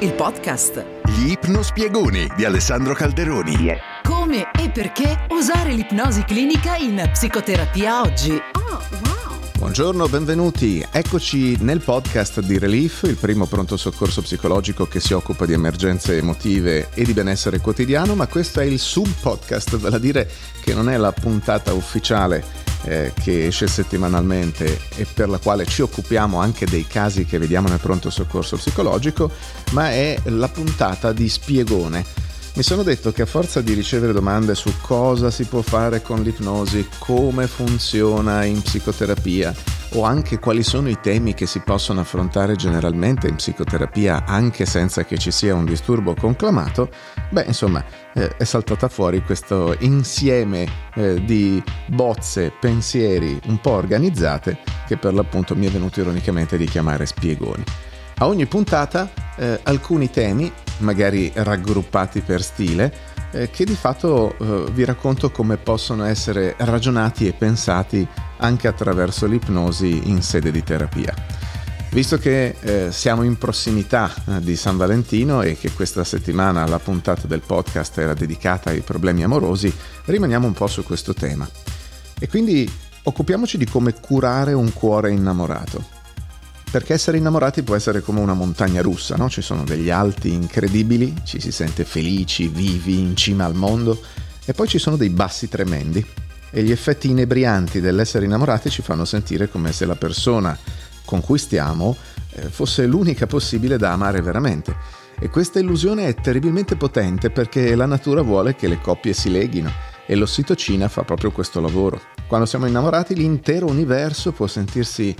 il podcast. Gli ipnospiegoni di Alessandro Calderoni. Yeah. Come e perché usare l'ipnosi clinica in psicoterapia oggi? Oh, wow. Buongiorno, benvenuti. Eccoci nel podcast di Relief, il primo pronto soccorso psicologico che si occupa di emergenze emotive e di benessere quotidiano, ma questo è il sub podcast, vale a dire che non è la puntata ufficiale eh, che esce settimanalmente e per la quale ci occupiamo anche dei casi che vediamo nel pronto soccorso psicologico, ma è la puntata di spiegone. Mi sono detto che a forza di ricevere domande su cosa si può fare con l'ipnosi, come funziona in psicoterapia o anche quali sono i temi che si possono affrontare generalmente in psicoterapia anche senza che ci sia un disturbo conclamato, beh insomma eh, è saltata fuori questo insieme eh, di bozze, pensieri un po' organizzate che per l'appunto mi è venuto ironicamente di chiamare spiegoni. A ogni puntata eh, alcuni temi, magari raggruppati per stile, eh, che di fatto eh, vi racconto come possono essere ragionati e pensati anche attraverso l'ipnosi in sede di terapia. Visto che eh, siamo in prossimità eh, di San Valentino e che questa settimana la puntata del podcast era dedicata ai problemi amorosi, rimaniamo un po' su questo tema. E quindi occupiamoci di come curare un cuore innamorato. Perché essere innamorati può essere come una montagna russa, no? Ci sono degli alti incredibili, ci si sente felici, vivi, in cima al mondo, e poi ci sono dei bassi tremendi. E gli effetti inebrianti dell'essere innamorati ci fanno sentire come se la persona con cui stiamo eh, fosse l'unica possibile da amare veramente. E questa illusione è terribilmente potente perché la natura vuole che le coppie si leghino e l'ossitocina fa proprio questo lavoro. Quando siamo innamorati l'intero universo può sentirsi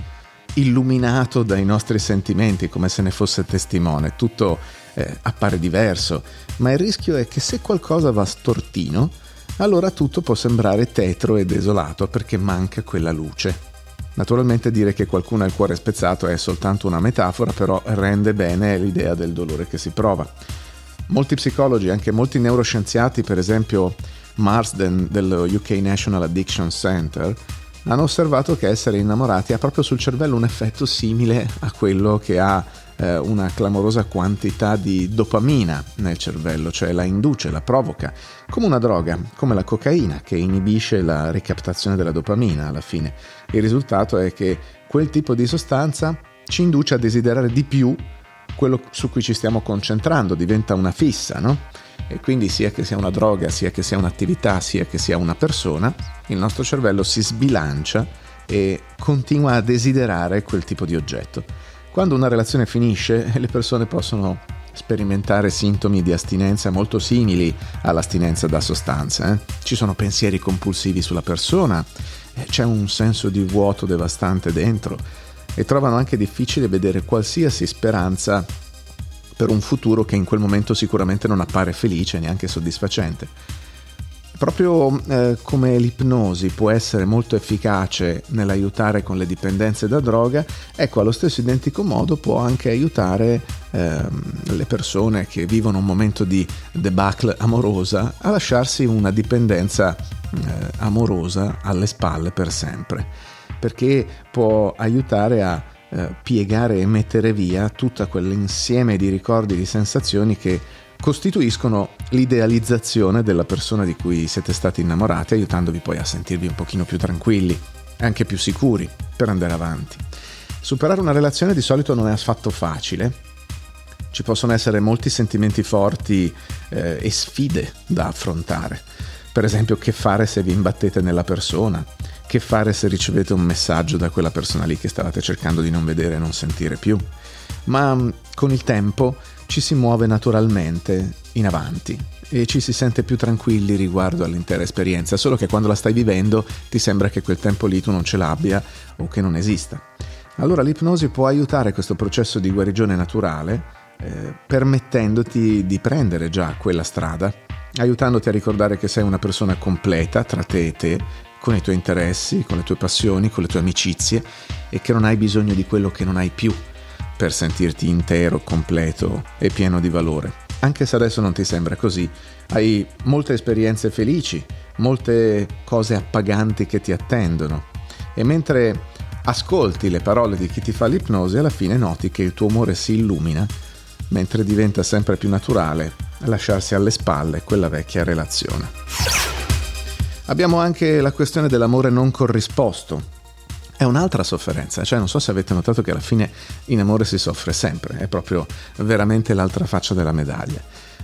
illuminato dai nostri sentimenti come se ne fosse testimone, tutto eh, appare diverso, ma il rischio è che se qualcosa va stortino, allora tutto può sembrare tetro e desolato perché manca quella luce. Naturalmente dire che qualcuno ha il cuore spezzato è soltanto una metafora, però rende bene l'idea del dolore che si prova. Molti psicologi, anche molti neuroscienziati, per esempio Marsden dello UK National Addiction Center, hanno osservato che essere innamorati ha proprio sul cervello un effetto simile a quello che ha eh, una clamorosa quantità di dopamina nel cervello, cioè la induce, la provoca, come una droga, come la cocaina che inibisce la ricaptazione della dopamina alla fine. Il risultato è che quel tipo di sostanza ci induce a desiderare di più quello su cui ci stiamo concentrando, diventa una fissa, no? E quindi sia che sia una droga, sia che sia un'attività, sia che sia una persona, il nostro cervello si sbilancia e continua a desiderare quel tipo di oggetto. Quando una relazione finisce, le persone possono sperimentare sintomi di astinenza molto simili all'astinenza da sostanze. Eh? Ci sono pensieri compulsivi sulla persona, eh, c'è un senso di vuoto devastante dentro e trovano anche difficile vedere qualsiasi speranza per un futuro che in quel momento sicuramente non appare felice e neanche soddisfacente. Proprio eh, come l'ipnosi può essere molto efficace nell'aiutare con le dipendenze da droga, ecco allo stesso identico modo può anche aiutare eh, le persone che vivono un momento di debacle amorosa a lasciarsi una dipendenza eh, amorosa alle spalle per sempre, perché può aiutare a eh, piegare e mettere via tutto quell'insieme di ricordi, di sensazioni che costituiscono l'idealizzazione della persona di cui siete stati innamorati, aiutandovi poi a sentirvi un pochino più tranquilli e anche più sicuri per andare avanti. Superare una relazione di solito non è affatto facile, ci possono essere molti sentimenti forti eh, e sfide da affrontare. Per esempio, che fare se vi imbattete nella persona, che fare se ricevete un messaggio da quella persona lì che stavate cercando di non vedere e non sentire più. Ma mm, con il tempo ci si muove naturalmente in avanti e ci si sente più tranquilli riguardo all'intera esperienza, solo che quando la stai vivendo ti sembra che quel tempo lì tu non ce l'abbia o che non esista. Allora l'ipnosi può aiutare questo processo di guarigione naturale, eh, permettendoti di prendere già quella strada, aiutandoti a ricordare che sei una persona completa tra te e te, con i tuoi interessi, con le tue passioni, con le tue amicizie e che non hai bisogno di quello che non hai più per sentirti intero, completo e pieno di valore. Anche se adesso non ti sembra così, hai molte esperienze felici, molte cose appaganti che ti attendono e mentre ascolti le parole di chi ti fa l'ipnosi alla fine noti che il tuo umore si illumina mentre diventa sempre più naturale lasciarsi alle spalle quella vecchia relazione. Abbiamo anche la questione dell'amore non corrisposto, è un'altra sofferenza, cioè non so se avete notato che alla fine in amore si soffre sempre, è proprio veramente l'altra faccia della medaglia.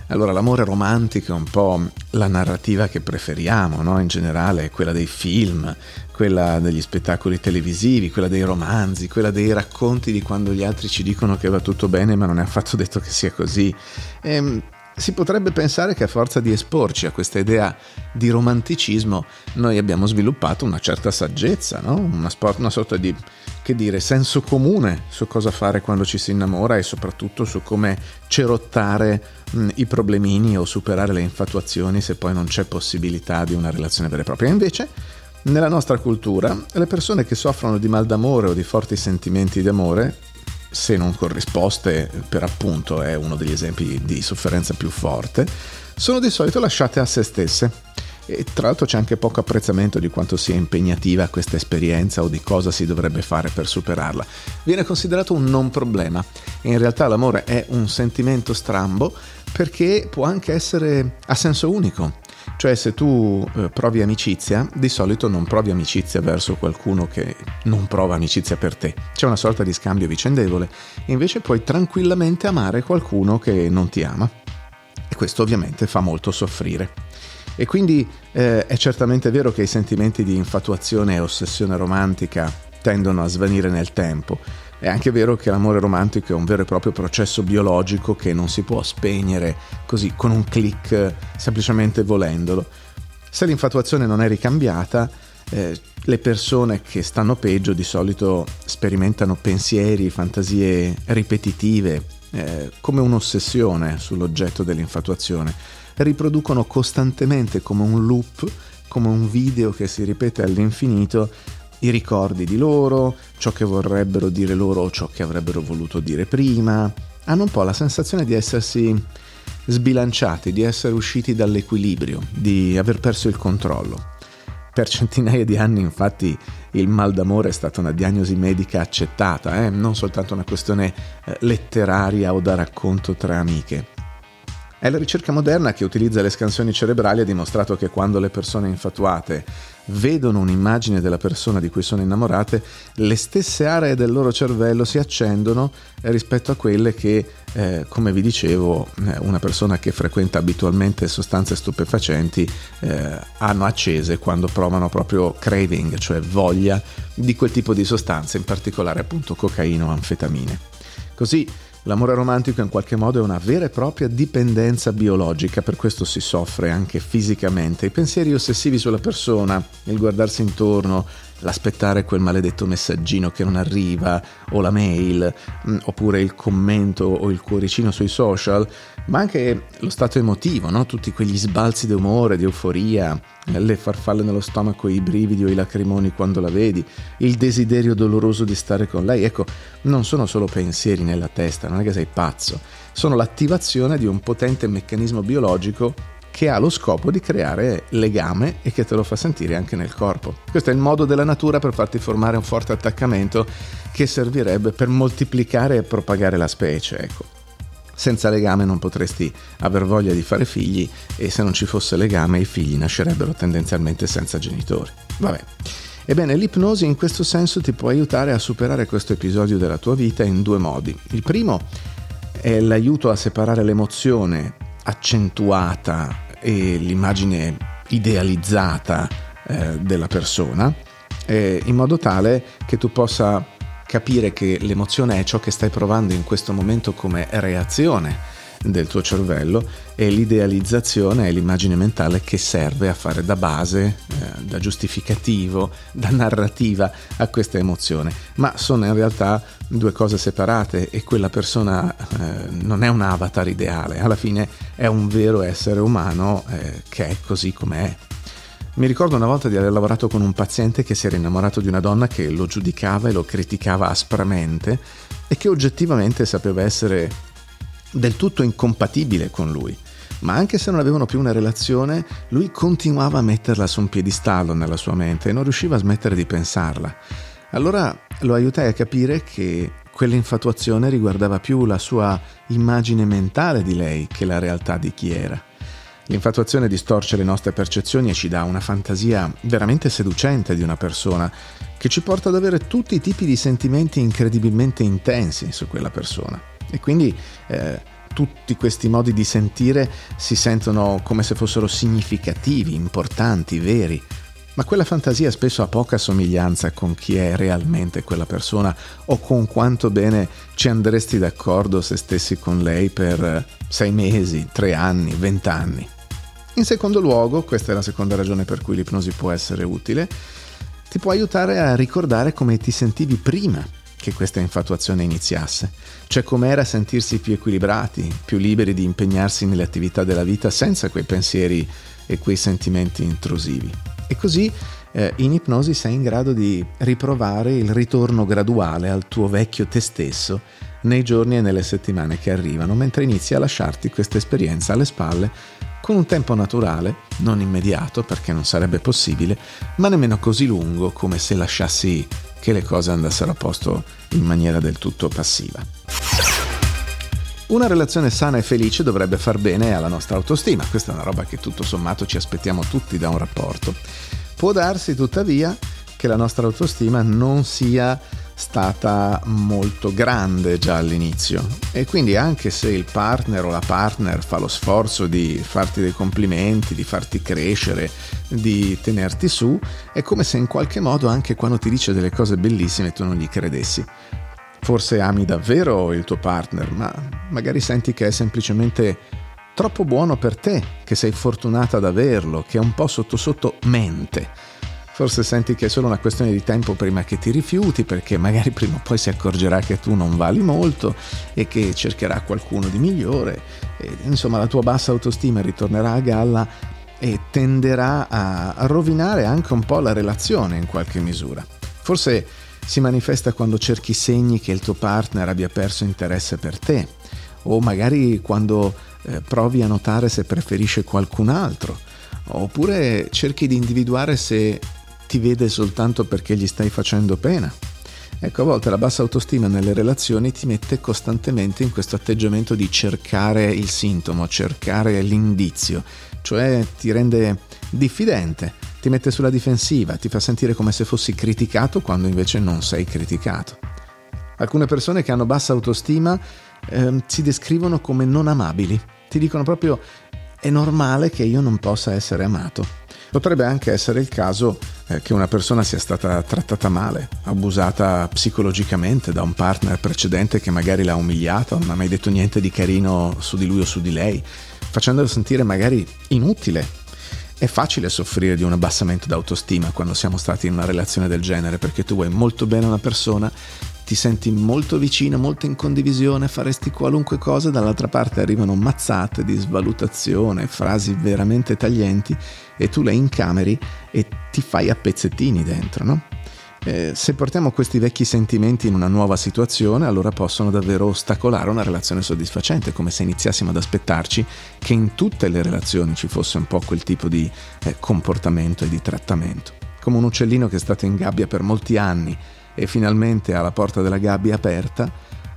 Allora l'amore romantico è un po' la narrativa che preferiamo, no? in generale, quella dei film, quella degli spettacoli televisivi, quella dei romanzi, quella dei racconti di quando gli altri ci dicono che va tutto bene ma non è affatto detto che sia così. E, ehm, si potrebbe pensare che a forza di esporci a questa idea di romanticismo noi abbiamo sviluppato una certa saggezza, no? una, sport, una sorta di dire, senso comune su cosa fare quando ci si innamora e soprattutto su come cerottare mh, i problemini o superare le infatuazioni se poi non c'è possibilità di una relazione vera e propria. invece nella nostra cultura le persone che soffrono di mal d'amore o di forti sentimenti d'amore se non corrisposte, per appunto è uno degli esempi di sofferenza più forte, sono di solito lasciate a se stesse. E tra l'altro c'è anche poco apprezzamento di quanto sia impegnativa questa esperienza o di cosa si dovrebbe fare per superarla. Viene considerato un non problema. In realtà l'amore è un sentimento strambo perché può anche essere a senso unico. Cioè se tu eh, provi amicizia, di solito non provi amicizia verso qualcuno che non prova amicizia per te. C'è una sorta di scambio vicendevole. Invece puoi tranquillamente amare qualcuno che non ti ama. E questo ovviamente fa molto soffrire. E quindi eh, è certamente vero che i sentimenti di infatuazione e ossessione romantica tendono a svanire nel tempo, è anche vero che l'amore romantico è un vero e proprio processo biologico che non si può spegnere così con un clic semplicemente volendolo. Se l'infatuazione non è ricambiata, eh, le persone che stanno peggio di solito sperimentano pensieri, fantasie ripetitive, eh, come un'ossessione sull'oggetto dell'infatuazione. Riproducono costantemente come un loop, come un video che si ripete all'infinito, i ricordi di loro, ciò che vorrebbero dire loro o ciò che avrebbero voluto dire prima. Hanno un po' la sensazione di essersi sbilanciati, di essere usciti dall'equilibrio, di aver perso il controllo. Per centinaia di anni infatti il mal d'amore è stata una diagnosi medica accettata, eh? non soltanto una questione eh, letteraria o da racconto tra amiche. È la ricerca moderna che utilizza le scansioni cerebrali ha dimostrato che quando le persone infatuate vedono un'immagine della persona di cui sono innamorate, le stesse aree del loro cervello si accendono rispetto a quelle che, eh, come vi dicevo, eh, una persona che frequenta abitualmente sostanze stupefacenti eh, hanno accese quando provano proprio craving, cioè voglia di quel tipo di sostanze, in particolare appunto cocaina o anfetamine. Così L'amore romantico in qualche modo è una vera e propria dipendenza biologica, per questo si soffre anche fisicamente. I pensieri ossessivi sulla persona, il guardarsi intorno, l'aspettare quel maledetto messaggino che non arriva, o la mail, mm, oppure il commento o il cuoricino sui social, ma anche lo stato emotivo, no? tutti quegli sbalzi di umore, di euforia, le farfalle nello stomaco, i brividi o i lacrimoni quando la vedi, il desiderio doloroso di stare con lei. Ecco, non sono solo pensieri nella testa, non è che sei pazzo, sono l'attivazione di un potente meccanismo biologico che ha lo scopo di creare legame e che te lo fa sentire anche nel corpo. Questo è il modo della natura per farti formare un forte attaccamento che servirebbe per moltiplicare e propagare la specie, ecco. Senza legame non potresti aver voglia di fare figli e se non ci fosse legame i figli nascerebbero tendenzialmente senza genitori. Vabbè. Ebbene, l'ipnosi in questo senso ti può aiutare a superare questo episodio della tua vita in due modi. Il primo è l'aiuto a separare l'emozione accentuata e l'immagine idealizzata eh, della persona, eh, in modo tale che tu possa capire che l'emozione è ciò che stai provando in questo momento come reazione del tuo cervello e l'idealizzazione è l'immagine mentale che serve a fare da base, eh, da giustificativo, da narrativa a questa emozione. Ma sono in realtà due cose separate e quella persona eh, non è un avatar ideale, alla fine è un vero essere umano eh, che è così com'è. Mi ricordo una volta di aver lavorato con un paziente che si era innamorato di una donna che lo giudicava e lo criticava aspramente e che oggettivamente sapeva essere del tutto incompatibile con lui. Ma anche se non avevano più una relazione, lui continuava a metterla su un piedistallo nella sua mente e non riusciva a smettere di pensarla. Allora lo aiutai a capire che quell'infatuazione riguardava più la sua immagine mentale di lei che la realtà di chi era. L'infatuazione distorce le nostre percezioni e ci dà una fantasia veramente seducente di una persona che ci porta ad avere tutti i tipi di sentimenti incredibilmente intensi su quella persona. E quindi eh, tutti questi modi di sentire si sentono come se fossero significativi, importanti, veri. Ma quella fantasia spesso ha poca somiglianza con chi è realmente quella persona o con quanto bene ci andresti d'accordo se stessi con lei per sei mesi, tre anni, vent'anni. In secondo luogo, questa è la seconda ragione per cui l'ipnosi può essere utile, ti può aiutare a ricordare come ti sentivi prima che questa infatuazione iniziasse, cioè com'era sentirsi più equilibrati, più liberi di impegnarsi nelle attività della vita senza quei pensieri e quei sentimenti intrusivi. E così eh, in ipnosi sei in grado di riprovare il ritorno graduale al tuo vecchio te stesso nei giorni e nelle settimane che arrivano, mentre inizi a lasciarti questa esperienza alle spalle con un tempo naturale, non immediato perché non sarebbe possibile, ma nemmeno così lungo come se lasciassi che le cose andassero a posto in maniera del tutto passiva. Una relazione sana e felice dovrebbe far bene alla nostra autostima, questa è una roba che tutto sommato ci aspettiamo tutti da un rapporto. Può darsi tuttavia che la nostra autostima non sia stata molto grande già all'inizio e quindi anche se il partner o la partner fa lo sforzo di farti dei complimenti, di farti crescere, di tenerti su, è come se in qualche modo anche quando ti dice delle cose bellissime tu non gli credessi. Forse ami davvero il tuo partner, ma magari senti che è semplicemente troppo buono per te, che sei fortunata ad averlo, che un po' sotto sotto mente Forse senti che è solo una questione di tempo prima che ti rifiuti, perché magari prima o poi si accorgerà che tu non vali molto e che cercherà qualcuno di migliore. E, insomma, la tua bassa autostima ritornerà a galla e tenderà a rovinare anche un po' la relazione in qualche misura. Forse si manifesta quando cerchi segni che il tuo partner abbia perso interesse per te, o magari quando eh, provi a notare se preferisce qualcun altro, oppure cerchi di individuare se ti vede soltanto perché gli stai facendo pena. Ecco, a volte la bassa autostima nelle relazioni ti mette costantemente in questo atteggiamento di cercare il sintomo, cercare l'indizio, cioè ti rende diffidente, ti mette sulla difensiva, ti fa sentire come se fossi criticato quando invece non sei criticato. Alcune persone che hanno bassa autostima eh, si descrivono come non amabili, ti dicono proprio è normale che io non possa essere amato. Potrebbe anche essere il caso che una persona sia stata trattata male, abusata psicologicamente da un partner precedente che magari l'ha umiliata, non ha mai detto niente di carino su di lui o su di lei, facendolo sentire magari inutile. È facile soffrire di un abbassamento d'autostima quando siamo stati in una relazione del genere perché tu vuoi molto bene una persona, ti senti molto vicino, molto in condivisione, faresti qualunque cosa, dall'altra parte arrivano mazzate di svalutazione, frasi veramente taglienti e tu le incameri e ti fai a pezzettini dentro, no? Eh, se portiamo questi vecchi sentimenti in una nuova situazione, allora possono davvero ostacolare una relazione soddisfacente, come se iniziassimo ad aspettarci che in tutte le relazioni ci fosse un po' quel tipo di eh, comportamento e di trattamento. Come un uccellino che è stato in gabbia per molti anni e finalmente ha la porta della gabbia aperta,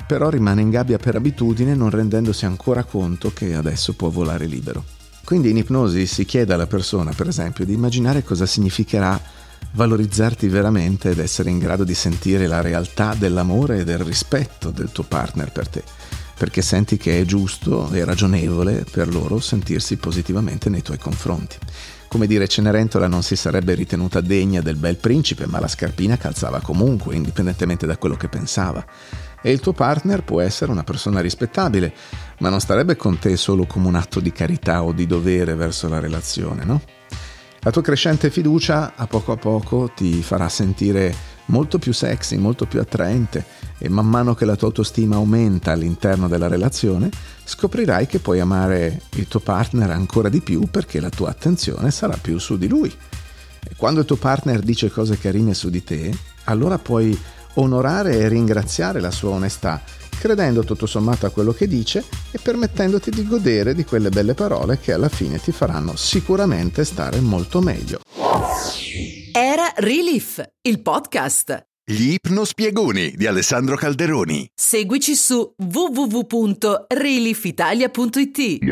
però rimane in gabbia per abitudine non rendendosi ancora conto che adesso può volare libero. Quindi in ipnosi si chiede alla persona, per esempio, di immaginare cosa significherà valorizzarti veramente ed essere in grado di sentire la realtà dell'amore e del rispetto del tuo partner per te, perché senti che è giusto e ragionevole per loro sentirsi positivamente nei tuoi confronti. Come dire, Cenerentola non si sarebbe ritenuta degna del bel principe, ma la scarpina calzava comunque, indipendentemente da quello che pensava e il tuo partner può essere una persona rispettabile, ma non starebbe con te solo come un atto di carità o di dovere verso la relazione, no? La tua crescente fiducia a poco a poco ti farà sentire molto più sexy, molto più attraente e man mano che la tua autostima aumenta all'interno della relazione, scoprirai che puoi amare il tuo partner ancora di più perché la tua attenzione sarà più su di lui. E quando il tuo partner dice cose carine su di te, allora puoi onorare e ringraziare la sua onestà, credendo tutto sommato a quello che dice e permettendoti di godere di quelle belle parole che alla fine ti faranno sicuramente stare molto meglio. Era Relief, il podcast. Gli ipnospiegoni di Alessandro Calderoni. Seguici su www.reliefitalia.it.